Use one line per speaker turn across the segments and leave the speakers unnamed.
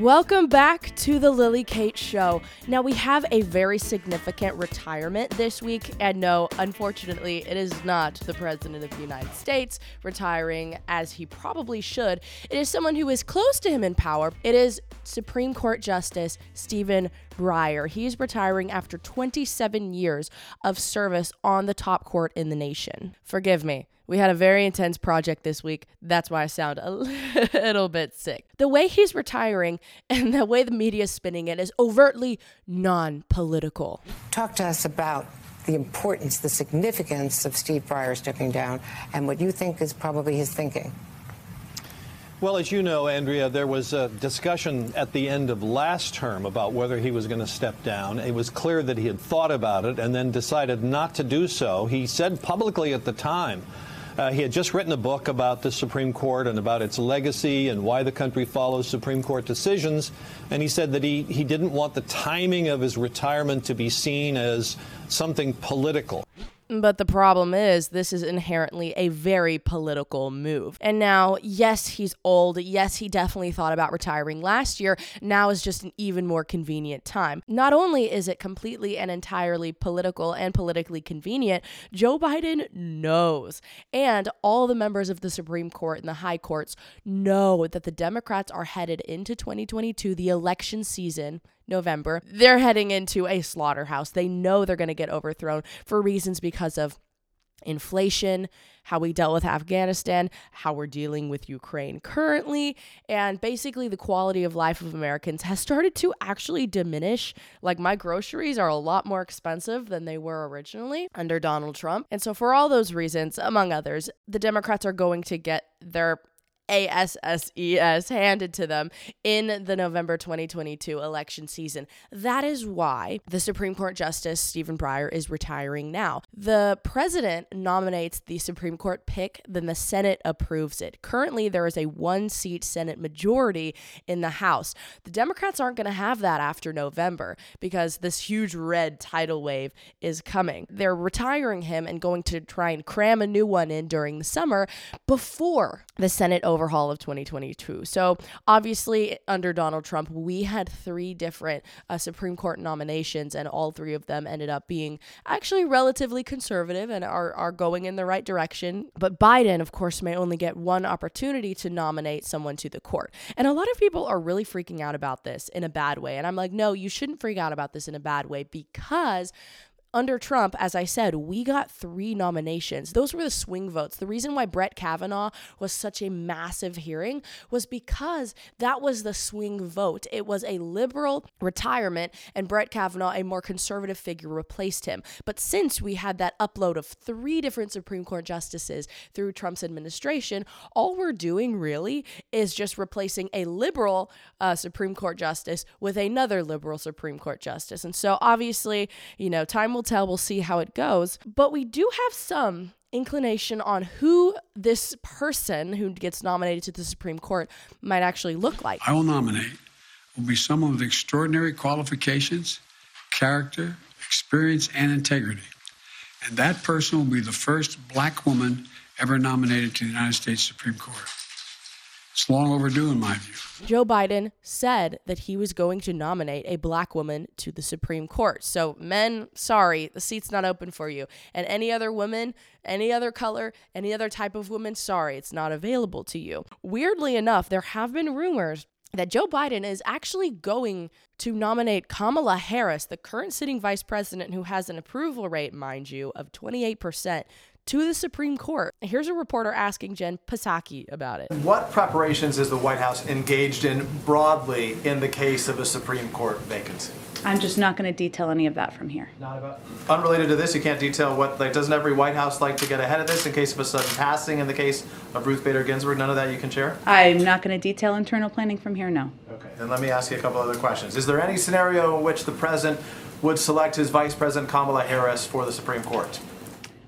Welcome back to the Lily Kate Show. Now, we have a very significant retirement this week, and no, unfortunately, it is not the President of the United States retiring as he probably should. It is someone who is close to him in power. It is Supreme Court Justice Stephen Breyer. He is retiring after 27 years of service on the top court in the nation. Forgive me. We had a very intense project this week. That's why I sound a little bit sick. The way he's retiring and the way the media is spinning it is overtly non political.
Talk to us about the importance, the significance of Steve Breyer stepping down and what you think is probably his thinking.
Well, as you know, Andrea, there was a discussion at the end of last term about whether he was going to step down. It was clear that he had thought about it and then decided not to do so. He said publicly at the time uh, he had just written a book about the Supreme Court and about its legacy and why the country follows Supreme Court decisions. And he said that he, he didn't want the timing of his retirement to be seen as something political.
But the problem is, this is inherently a very political move. And now, yes, he's old. Yes, he definitely thought about retiring last year. Now is just an even more convenient time. Not only is it completely and entirely political and politically convenient, Joe Biden knows. And all the members of the Supreme Court and the high courts know that the Democrats are headed into 2022, the election season November, they're heading into a slaughterhouse. They know they're going to get overthrown for reasons because of inflation, how we dealt with Afghanistan, how we're dealing with Ukraine currently, and basically the quality of life of Americans has started to actually diminish. Like my groceries are a lot more expensive than they were originally under Donald Trump. And so for all those reasons, among others, the Democrats are going to get their ASSES handed to them in the November 2022 election season. That is why the Supreme Court Justice Stephen Breyer is retiring now. The president nominates the Supreme Court pick, then the Senate approves it. Currently, there is a one seat Senate majority in the House. The Democrats aren't going to have that after November because this huge red tidal wave is coming. They're retiring him and going to try and cram a new one in during the summer before the Senate over overhaul of 2022. So, obviously, under Donald Trump, we had three different uh, Supreme Court nominations, and all three of them ended up being actually relatively conservative and are, are going in the right direction. But Biden, of course, may only get one opportunity to nominate someone to the court. And a lot of people are really freaking out about this in a bad way. And I'm like, no, you shouldn't freak out about this in a bad way because under Trump, as I said, we got three nominations. Those were the swing votes. The reason why Brett Kavanaugh was such a massive hearing was because that was the swing vote. It was a liberal retirement, and Brett Kavanaugh, a more conservative figure, replaced him. But since we had that upload of three different Supreme Court justices through Trump's administration, all we're doing really is just replacing a liberal uh, Supreme Court justice with another liberal Supreme Court justice. And so obviously, you know, time will will tell. We'll see how it goes. But we do have some inclination on who this person who gets nominated to the Supreme Court might actually look like.
I will nominate will be someone with extraordinary qualifications, character, experience, and integrity. And that person will be the first black woman ever nominated to the United States Supreme Court. It's long overdue, in my view.
Joe Biden said that he was going to nominate a black woman to the Supreme Court. So, men, sorry, the seat's not open for you. And any other woman, any other color, any other type of woman, sorry, it's not available to you. Weirdly enough, there have been rumors that Joe Biden is actually going to nominate Kamala Harris, the current sitting vice president who has an approval rate, mind you, of 28%, to the Supreme Court. Here's a reporter asking Jen Psaki about it.
What preparations is the White House engaged in broadly in the case of a Supreme Court vacancy?
I'm just not going to detail any of that from here.
Not about unrelated to this. You can't detail what like. Doesn't every White House like to get ahead of this in case of a sudden passing? In the case of Ruth Bader Ginsburg, none of that you can share.
I'm not going to detail internal planning from here. No.
Okay. Then let me ask you a couple other questions. Is there any scenario in which the president would select his Vice President Kamala Harris for the Supreme Court?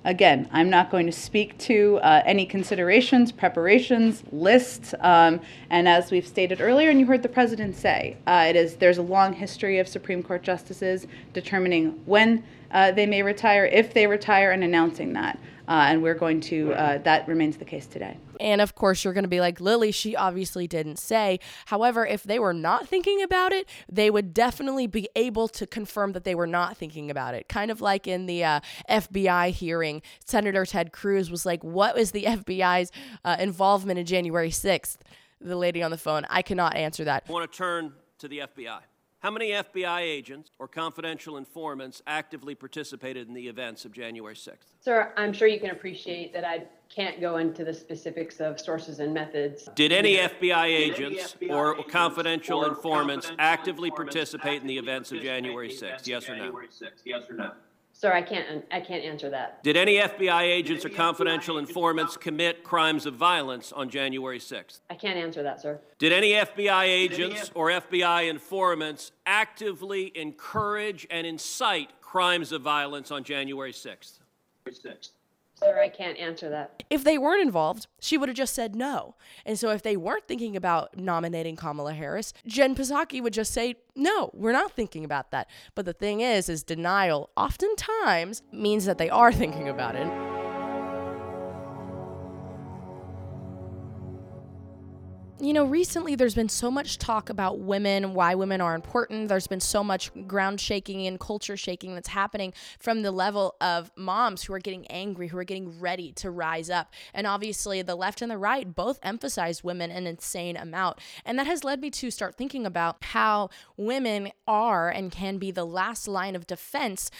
Again, I'm not going to speak to uh, any considerations, preparations, lists, um, and as we've stated earlier, and you heard the president say, uh, it is there's a long history of Supreme Court justices determining when uh, they may retire, if they retire, and announcing that. Uh, and we're going to, uh, that remains the case today.
And of course, you're going to be like, Lily, she obviously didn't say. However, if they were not thinking about it, they would definitely be able to confirm that they were not thinking about it. Kind of like in the uh, FBI hearing, Senator Ted Cruz was like, What was the FBI's uh, involvement in January 6th? The lady on the phone, I cannot answer that.
I want to turn to the FBI. How many FBI agents or confidential informants actively participated in the events of January 6th?
Sir, I'm sure you can appreciate that I can't go into the specifics of sources and methods.
Did any FBI agents or confidential informants actively participate in the events of January 6th? Yes or no?
Sir, I can't, I can't answer that.
Did any FBI agents or confidential informants commit crimes of violence on January 6th?
I can't answer that, sir.
Did any FBI agents or FBI informants actively encourage and incite crimes of violence on January 6th?
Sir, I can't answer that.
If they weren't involved, she would have just said no. And so if they weren't thinking about nominating Kamala Harris, Jen Psaki would just say, no, we're not thinking about that. But the thing is, is denial oftentimes means that they are thinking about it. You know, recently there's been so much talk about women, why women are important. There's been so much ground shaking and culture shaking that's happening from the level of moms who are getting angry, who are getting ready to rise up. And obviously, the left and the right both emphasize women an insane amount. And that has led me to start thinking about how women are and can be the last line of defense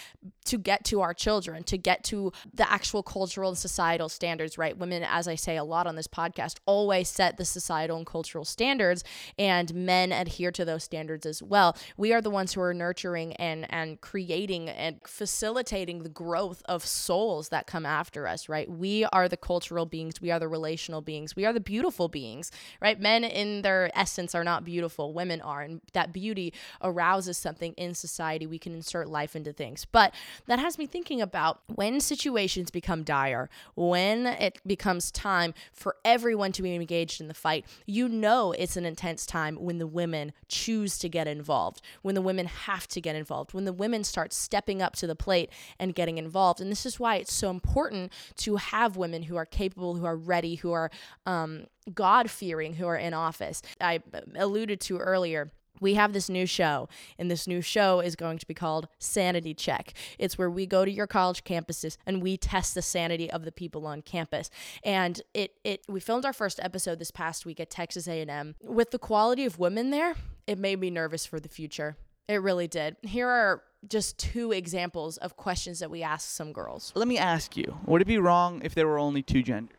to get to our children, to get to the actual cultural and societal standards, right? Women, as I say a lot on this podcast, always set the societal and cultural standards and men adhere to those standards as well. We are the ones who are nurturing and and creating and facilitating the growth of souls that come after us, right? We are the cultural beings, we are the relational beings, we are the beautiful beings, right? Men in their essence are not beautiful, women are, and that beauty arouses something in society. We can insert life into things. But that has me thinking about when situations become dire, when it becomes time for everyone to be engaged in the fight. You know it's an intense time when the women choose to get involved, when the women have to get involved, when the women start stepping up to the plate and getting involved. And this is why it's so important to have women who are capable, who are ready, who are um, God fearing, who are in office. I alluded to earlier we have this new show, and this new show is going to be called Sanity Check. It's where we go to your college campuses and we test the sanity of the people on campus. And it it we filmed our first episode this past week at Texas A&M. With the quality of women there, it made me nervous for the future. It really did. Here are just two examples of questions that we asked some girls.
Let me ask you, would it be wrong if there were only two genders?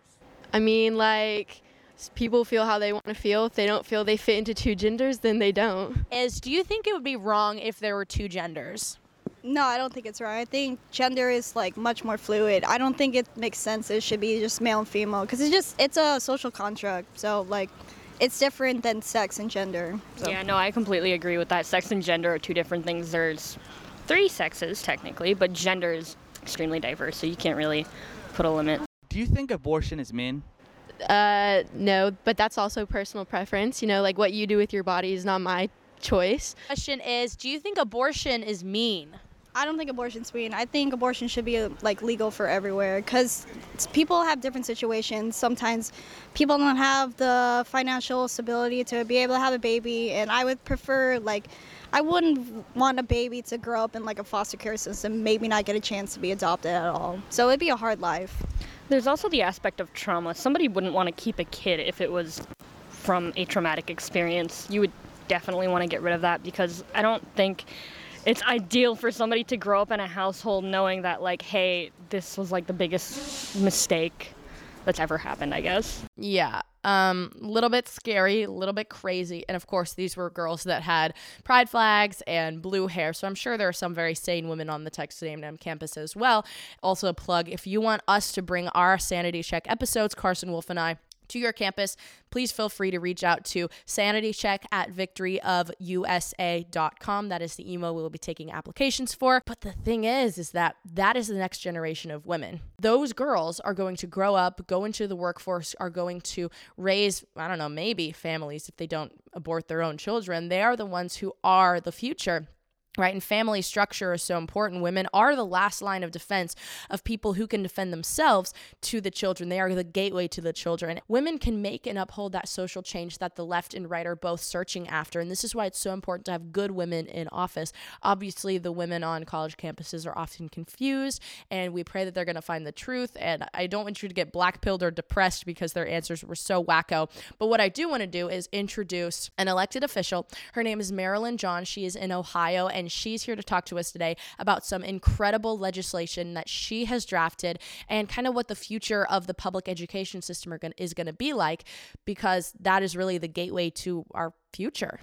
I mean, like people feel how they want to feel. If they don't feel they fit into two genders, then they don't.
Is do you think it would be wrong if there were two genders?
No, I don't think it's wrong. I think gender is like much more fluid. I don't think it makes sense. It should be just male and female because it's just it's a social construct. So like, it's different than sex and gender. So.
Yeah, no, I completely agree with that. Sex and gender are two different things. There's three sexes technically, but gender is extremely diverse, so you can't really put a limit.
Do you think abortion is mean?
Uh, no, but that's also personal preference. You know, like what you do with your body is not my choice.
Question is, do you think abortion is mean?
I don't think abortion's mean. I think abortion should be like legal for everywhere because people have different situations. Sometimes people don't have the financial stability to be able to have a baby, and I would prefer like I wouldn't want a baby to grow up in like a foster care system, maybe not get a chance to be adopted at all. So it'd be a hard life.
There's also the aspect of trauma. Somebody wouldn't want to keep a kid if it was from a traumatic experience. You would definitely want to get rid of that because I don't think it's ideal for somebody to grow up in a household knowing that like hey this was like the biggest mistake that's ever happened i guess.
Yeah um a little bit scary a little bit crazy and of course these were girls that had pride flags and blue hair so i'm sure there are some very sane women on the texas a&m campus as well. Also a plug if you want us to bring our sanity check episodes carson wolf and i to your campus, please feel free to reach out to sanitycheck at victoryofusa.com. That is the email we will be taking applications for. But the thing is, is that that is the next generation of women. Those girls are going to grow up, go into the workforce, are going to raise, I don't know, maybe families if they don't abort their own children. They are the ones who are the future. Right? And family structure is so important. Women are the last line of defense of people who can defend themselves to the children. They are the gateway to the children. Women can make and uphold that social change that the left and right are both searching after. And this is why it's so important to have good women in office. Obviously, the women on college campuses are often confused, and we pray that they're going to find the truth. And I don't want you to get black pilled or depressed because their answers were so wacko. But what I do want to do is introduce an elected official. Her name is Marilyn John. She is in Ohio and and she's here to talk to us today about some incredible legislation that she has drafted and kind of what the future of the public education system gonna, is going to be like, because that is really the gateway to our future.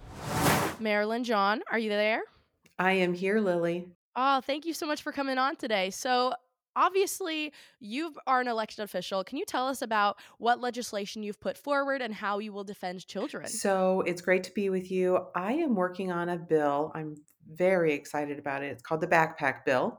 Marilyn John, are you there?
I am here, Lily.
Oh, thank you so much for coming on today. So, obviously you are an elected official can you tell us about what legislation you've put forward and how you will defend children
so it's great to be with you i am working on a bill i'm very excited about it. It's called the Backpack Bill,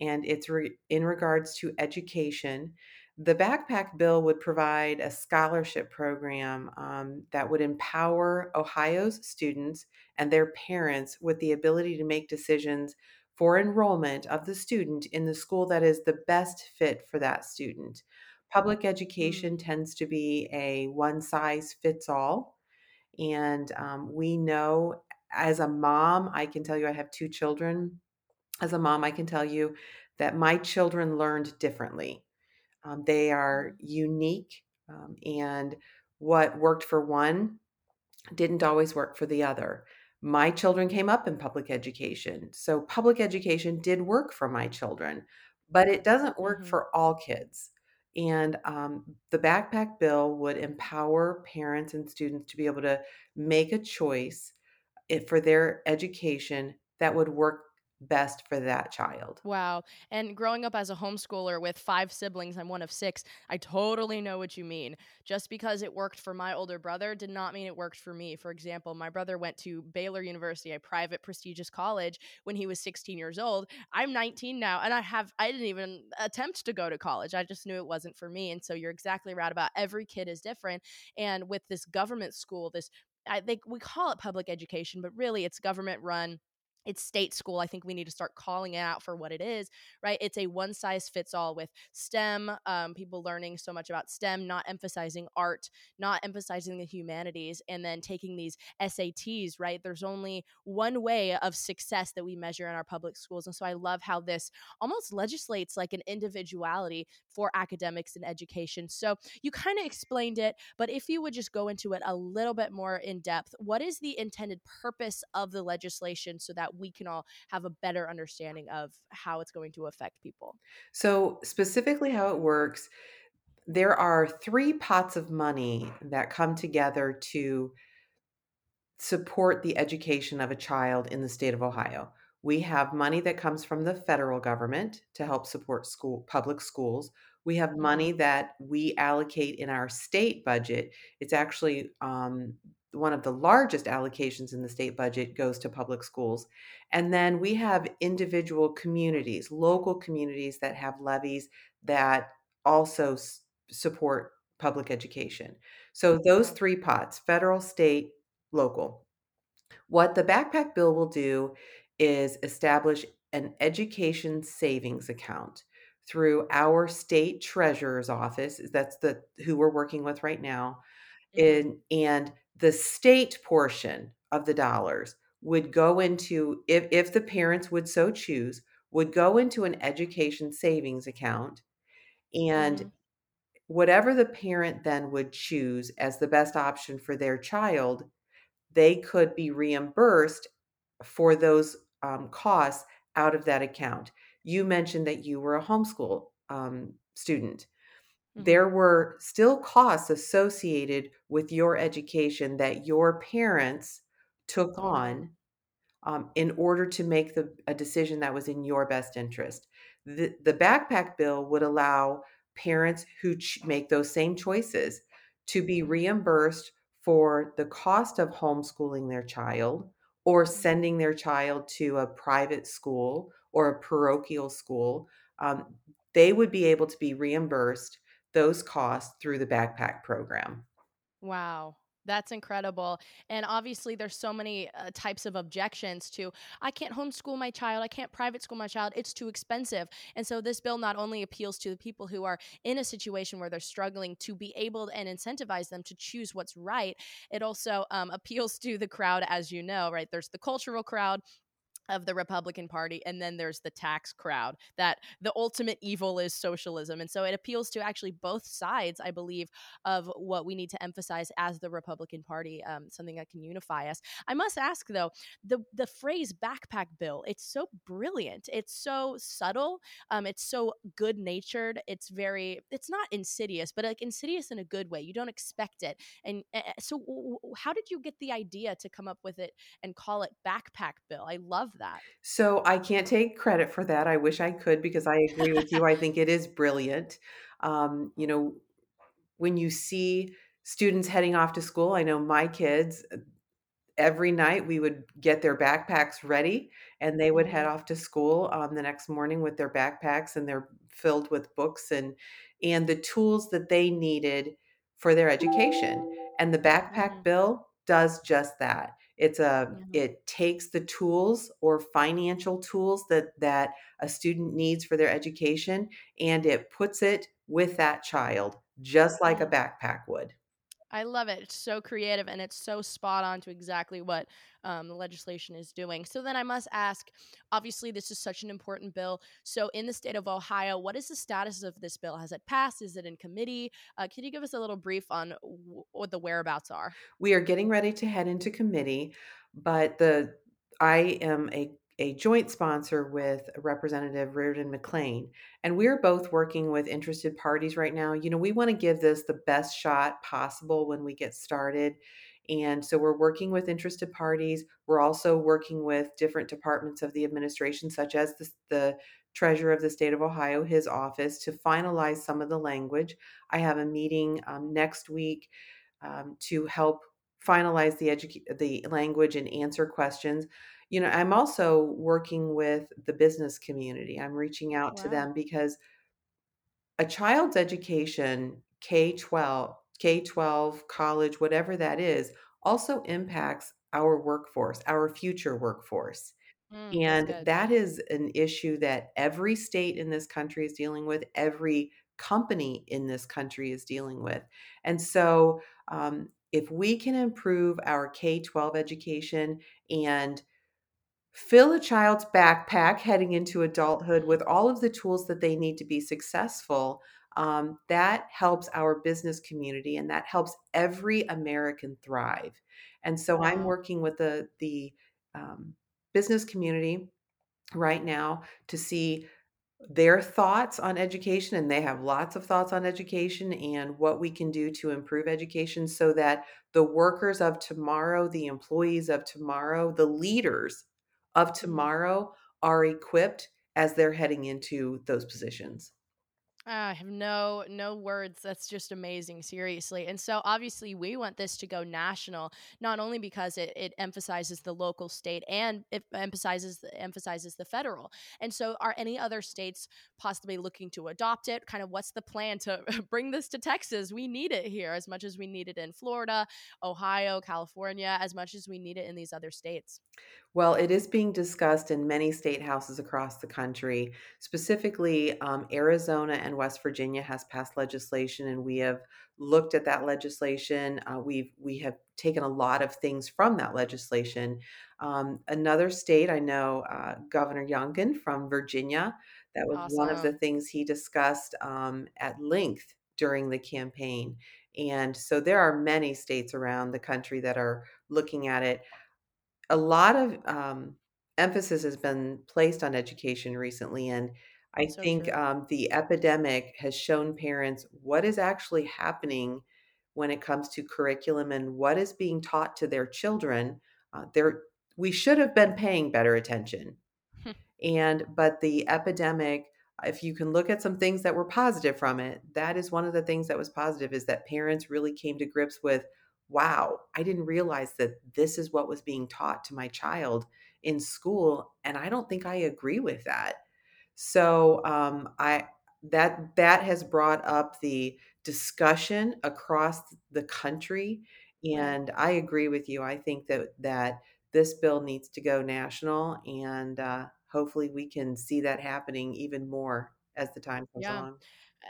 and it's re- in regards to education. The Backpack Bill would provide a scholarship program um, that would empower Ohio's students and their parents with the ability to make decisions for enrollment of the student in the school that is the best fit for that student. Public mm. education mm-hmm. tends to be a one size fits all. And um, we know as a mom, I can tell you I have two children. As a mom, I can tell you that my children learned differently. Um, they are unique, um, and what worked for one didn't always work for the other. My children came up in public education, so public education did work for my children, but it doesn't work mm-hmm. for all kids. And um, the backpack bill would empower parents and students to be able to make a choice for their education that would work best for that child.
Wow. And growing up as a homeschooler with five siblings, I'm one of six, I totally know what you mean. Just because it worked for my older brother did not mean it worked for me. For example, my brother went to Baylor University, a private prestigious college, when he was 16 years old. I'm 19 now, and I have I didn't even attempt to go to college. I just knew it wasn't for me. And so you're exactly right about every kid is different. And with this government school, this I think we call it public education, but really it's government run it's state school. I think we need to start calling it out for what it is, right? It's a one size fits all with STEM, um, people learning so much about STEM, not emphasizing art, not emphasizing the humanities, and then taking these SATs, right? There's only one way of success that we measure in our public schools. And so I love how this almost legislates like an individuality for academics and education. So you kind of explained it, but if you would just go into it a little bit more in depth, what is the intended purpose of the legislation so that we can all have a better understanding of how it's going to affect people.
So, specifically, how it works, there are three pots of money that come together to support the education of a child in the state of Ohio. We have money that comes from the federal government to help support school public schools. We have money mm-hmm. that we allocate in our state budget. It's actually um, one of the largest allocations in the state budget goes to public schools. And then we have individual communities, local communities that have levies that also s- support public education. So those three pots federal, state, local. What the backpack bill will do is establish an education savings account through our state treasurer's office that's the who we're working with right now mm-hmm. and and the state portion of the dollars would go into if, if the parents would so choose would go into an education savings account and mm-hmm. whatever the parent then would choose as the best option for their child they could be reimbursed for those um, costs out of that account you mentioned that you were a homeschool um, student Mm-hmm. There were still costs associated with your education that your parents took on um, in order to make the, a decision that was in your best interest. The, the backpack bill would allow parents who ch- make those same choices to be reimbursed for the cost of homeschooling their child or sending their child to a private school or a parochial school. Um, they would be able to be reimbursed those costs through the backpack program.
Wow. That's incredible. And obviously, there's so many uh, types of objections to I can't homeschool my child, I can't private school my child, it's too expensive. And so, this bill not only appeals to the people who are in a situation where they're struggling to be able and incentivize them to choose what's right, it also um, appeals to the crowd, as you know, right? There's the cultural crowd, of the Republican Party, and then there's the tax crowd. That the ultimate evil is socialism, and so it appeals to actually both sides, I believe, of what we need to emphasize as the Republican Party, um, something that can unify us. I must ask though, the the phrase "backpack bill" it's so brilliant, it's so subtle, um, it's so good natured, it's very, it's not insidious, but like insidious in a good way. You don't expect it, and uh, so w- w- how did you get the idea to come up with it and call it "backpack bill"? I love that.
So I can't take credit for that. I wish I could because I agree with you. I think it is brilliant. Um, you know, when you see students heading off to school, I know my kids uh, every night we would get their backpacks ready and they would head
Mhm.
off to school um, the next morning with their backpacks and they're filled with books and and the tools that they needed for their education and the backpack
Mhm.
bill does just that. It's a
Yeah.
it takes the tools or financial tools that that a student needs for their education and it puts it with that child just like a backpack would
I love it. It's so creative and it's so spot on to exactly what um, the legislation is doing. So then I must ask obviously, this is such an important bill. So, in the state of Ohio, what is the status of this bill? Has it passed? Is it in committee? Uh, can you give us a little brief on w- what the whereabouts are?
We are getting ready to head into committee, but the I am a a joint sponsor with Representative Riordan McClain, and we're both working with interested parties right now. You know, we want to give this the best shot possible when we get started. And so we're working with interested parties. We're also working with different departments of the administration, such as the, the treasurer of the state of Ohio, his office, to finalize some of the language. I have a meeting um, next week um, to help finalize the educa- the language and answer questions. You know, I'm also working with the business community. I'm reaching out to
Wow.
them because a child's education, K-12, K-12, college, whatever that is, also impacts our workforce, our future workforce.
Mm, that's
And
good.
that is an issue that every state in this country is dealing with, every company in this country is dealing with. And so, um, if we can improve our K 12 education and fill a child's backpack heading into adulthood with all of the tools that they need to be successful, um, that helps our business community and that helps every American thrive. And so I'm working with the the um, business community right now to see their thoughts on education and they have lots of thoughts on education and what we can do to improve education so that the workers of tomorrow the employees of tomorrow the leaders of tomorrow are equipped as they're heading into those positions
Ah, I have no no words. That's just amazing, seriously. And so obviously we want this to go national, not only because it, it emphasizes the local state and it emphasizes emphasizes the federal. And so are any other states possibly looking to adopt it? Kind of what's the plan to bring this to Texas? We need it here as much as we need it in Florida, Ohio, California, as much as we need it in these other states.
Well, it is being discussed in many state houses across the country. Specifically, um, Arizona and West Virginia has passed legislation, and we have looked at that legislation. Uh, we've we have taken a lot of things from that legislation. Um, another state, I know, uh, Governor Youngkin from Virginia. That was one of the things he discussed um, at length during the campaign. And so there are many states around the country that are looking at it a lot of um, emphasis has been placed on education recently, and I
So
think
true.
um, the epidemic has shown parents what is actually happening when it comes to curriculum and what is being taught to their children. Uh, there, we should have been paying better attention and but the epidemic if you can look at some things that were positive from it that is one of the things that was positive is that parents really came to grips with wow i didn't realize that this is what was being taught to my child in school and i don't think i agree with that so um, i that that has brought up the discussion across the country And I agree with you. I think that that this bill needs to go national, and uh, hopefully we can see that happening even more as the time goes
Yeah.
on.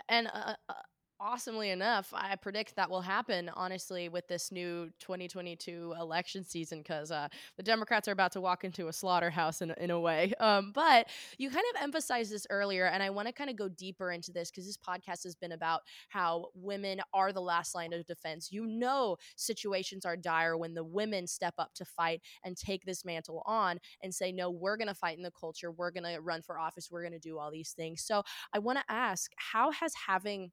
And uh, uh, awesomely enough, I predict that will happen, honestly, with this new 2022 election season because uh, the Democrats are about to walk into a slaughterhouse in, a- in a way. Um, but you kind of emphasized this earlier, and I want to kind of go deeper into this because this podcast has been about how women are the last line of defense. You know, situations are dire when the women step up to fight and take this mantle on and say, no, we're going to fight in the culture, we're going to run for office, we're going to do all these things. So I want to ask, how has having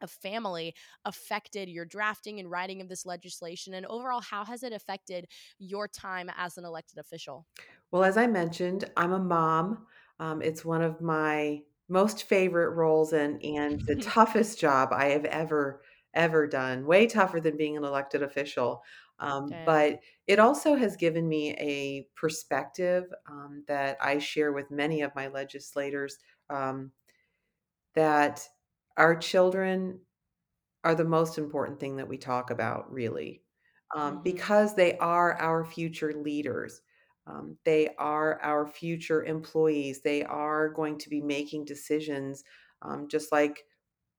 a family affected your drafting and writing of this legislation? And overall, how has it affected your time as an elected official?
Well, as I mentioned, I'm a mom. Um, it's one of my most favorite roles and and the toughest job I have ever ever done. Way tougher than being an elected official. Um, but it also has given me a perspective um, that I share with many of my legislators um, that our children are the most important thing that we talk about, really, um,
Mhm.
because they are our future leaders. Um, they are our future employees. They are going to be making decisions, um, just like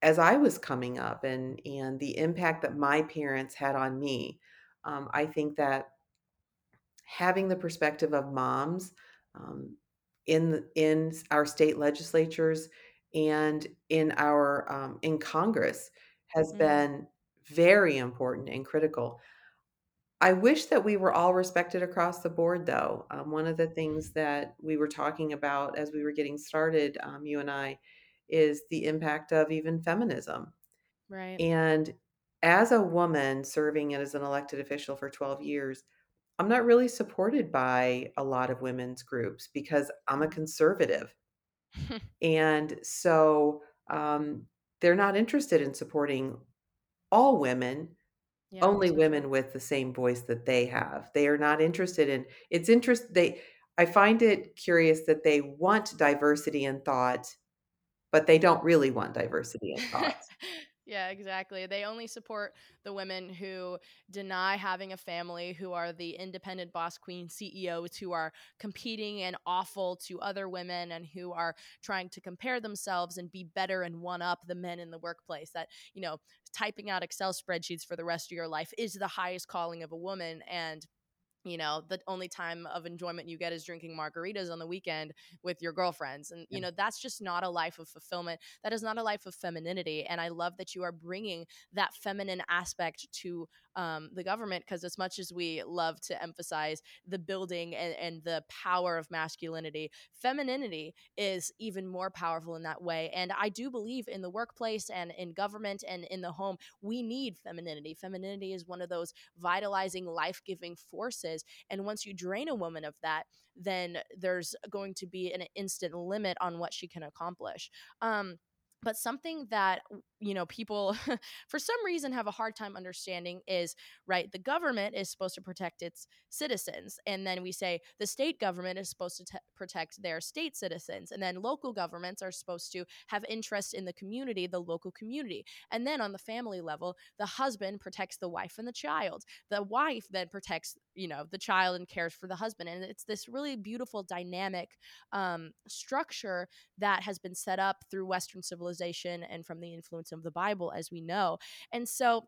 as I was coming up, and and the impact that my parents had on me. Um, I think that having the perspective of moms um, in in our state legislatures and in our um, in Congress has
Mhm.
been very important and critical. I wish that we were all respected across the board, though. Um, one of the things that we were talking about as we were getting started, um, you and I, is the impact of even feminism.
Right.
And as a woman serving as an elected official for 12 years, I'm not really supported by a lot of women's groups because I'm a conservative. And so um, they're not interested in supporting all women,
Yeah,
only women with the same voice that they have. They are not interested in it's interest they I find it curious that they want diversity in thought, but they don't really want diversity in thought.
Yeah, exactly. They only support the women who deny having a family, who are the independent boss queen CEOs, who are competing and awful to other women, and who are trying to compare themselves and be better and one up the men in the workplace. That, you know, typing out Excel spreadsheets for the rest of your life is the highest calling of a woman. And you know the only time of enjoyment you get is drinking margaritas on the weekend with your girlfriends and you know that's just not a life of fulfillment that is not a life of femininity and i love that you are bringing that feminine aspect to um, the government because as much as we love to emphasize the building and, and the power of masculinity femininity is even more powerful in that way. And i do believe in the workplace and in government and in the home we need femininity. Femininity is one of those vitalizing life-giving forces. And once you drain a woman of that then there's going to be an instant limit on what she can accomplish. Um but something that you know people for some reason have a hard time understanding is right the government is supposed to protect its citizens and then we say the state government is supposed to t- protect their state citizens and then local governments are supposed to have interest in the community the local community and then on the family level the husband protects the wife and the child. The wife then protects you know the child and cares for the husband and it's this really beautiful dynamic um, structure that has been set up through western civilization and from the influence of the bible as we know and so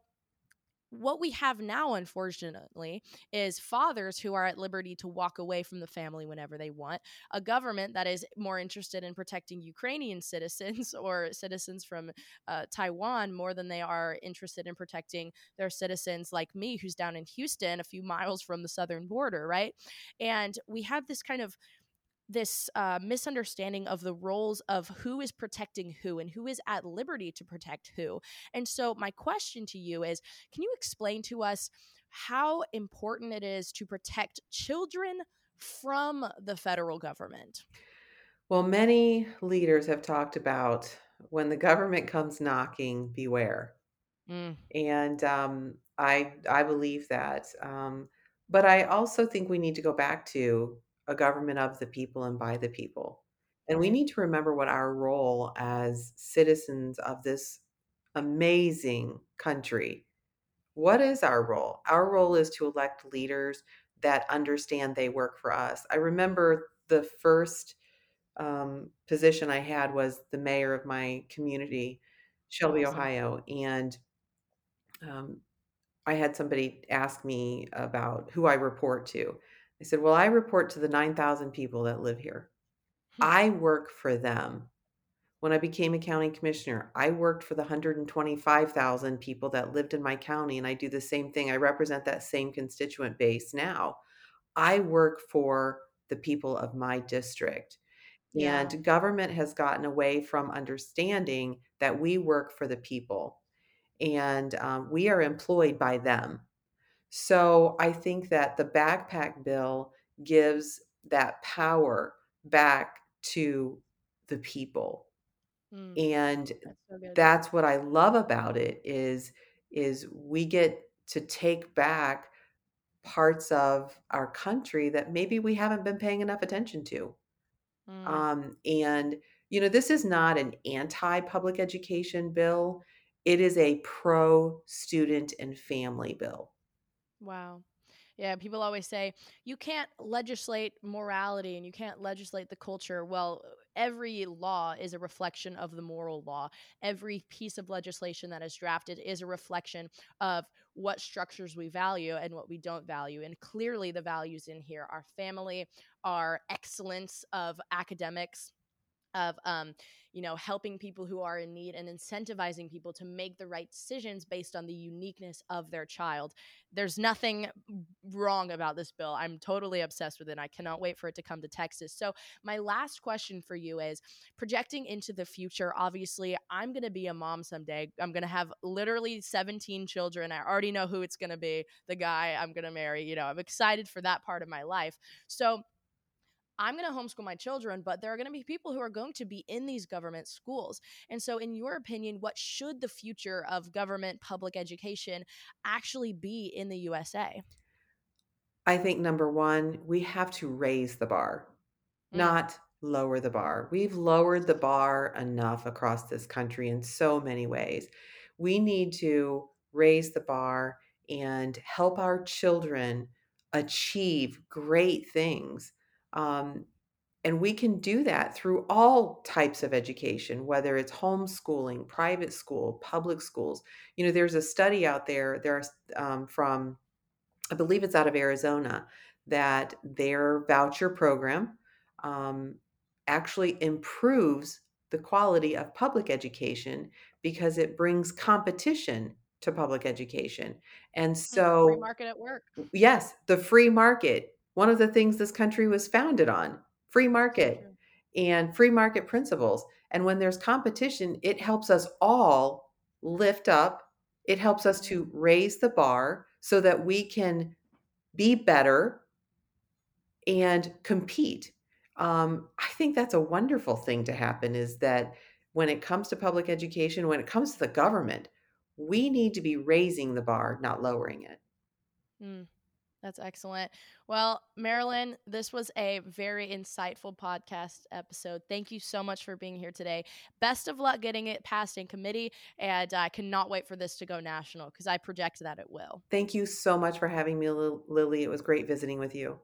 what we have now, unfortunately, is fathers who are at liberty to walk away from the family whenever they want, a government that is more interested in protecting Ukrainian citizens or citizens from uh, Taiwan more than they are interested in protecting their citizens like me, who's down in Houston, a few miles from the southern border, right? And we have this kind of this uh, misunderstanding of the roles of who is protecting who and who is at liberty to protect who. And so, my question to you is can you explain to us how important it is to protect children from the federal government?
Well, many leaders have talked about when the government comes knocking, beware.
Mm,
And um, I I believe that. Um, but I also think we need to go back to a government of the people and by the people. And we need to remember what our role as citizens of this amazing country What is our role? Our role is to elect leaders that understand they work for us. I remember the first um, position I had was the mayor of my community, Shelby,
Awesome.
Ohio, and um, I had somebody ask me about who I report to. I said, Well, I report to the 9,000 people that live here. I work for them. When I became a county commissioner, I worked for the 125,000 people that lived in my county, and I do the same thing. I represent that same constituent base now. I work for the people of my district.
Yeah.
And government has gotten away from understanding that we work for the people and um, we are employed by them. So I think that the backpack bill gives that power back to the people.
Mm,
And
that's so good.
that's what I love about it is is we get to take back parts of our country that maybe we haven't been paying enough attention to.
Mm,
Um, and, you know, this is not an anti public education bill, it is a pro student and family bill.
Wow. Yeah, people always say you can't legislate morality and you can't legislate the culture. Well, every law is a reflection of the moral law. Every piece of legislation that is drafted is a reflection of what structures we value and what we don't value. And clearly, the values in here are family, are excellence of academics of um, you know helping people who are in need and incentivizing people to make the right decisions based on the uniqueness of their child. There's nothing wrong about this bill. I'm totally obsessed with it i cannot wait for it to come to texas. So my last question for you is projecting into the future obviously i'm going to be a mom someday. I'm going to have literally 17 children. I already know who it's going to be the guy i'm going to marry you know i'm excited for that part of my life. So I'm going to homeschool my children, but there are going to be people who are going to be in these government schools. And so, in your opinion, what should the future of government public education actually be in the USA?
I think number one, we have to raise the bar,
Mm,
not lower the bar. We've lowered the bar enough across this country in so many ways. We need to raise the bar and help our children achieve great things. Um, and we can do that through all types of education, whether it's homeschooling, private school, public schools. You know, there's a study out there, there's um, from I believe it's out of Arizona, that their voucher program um, actually improves the quality of public education because it brings competition to public education. And
mm, free
so,
market at work.
yes, the free market, one of the things this country was founded on free market and free market principles. And when there's competition, it helps us all lift up, it helps us to raise the bar so that we can be better and compete. Um, I think that's a wonderful thing to happen is that when it comes to public education, when it comes to the government, we need to be raising the bar, not lowering it.
mm. That's excellent. Well, Marilyn, this was a very insightful podcast episode. Thank you so much for being here today. Best of luck getting it passed in committee, and I cannot wait for this to go national because I project that it will.
Thank you so much for having me, Lily. It was great visiting with you.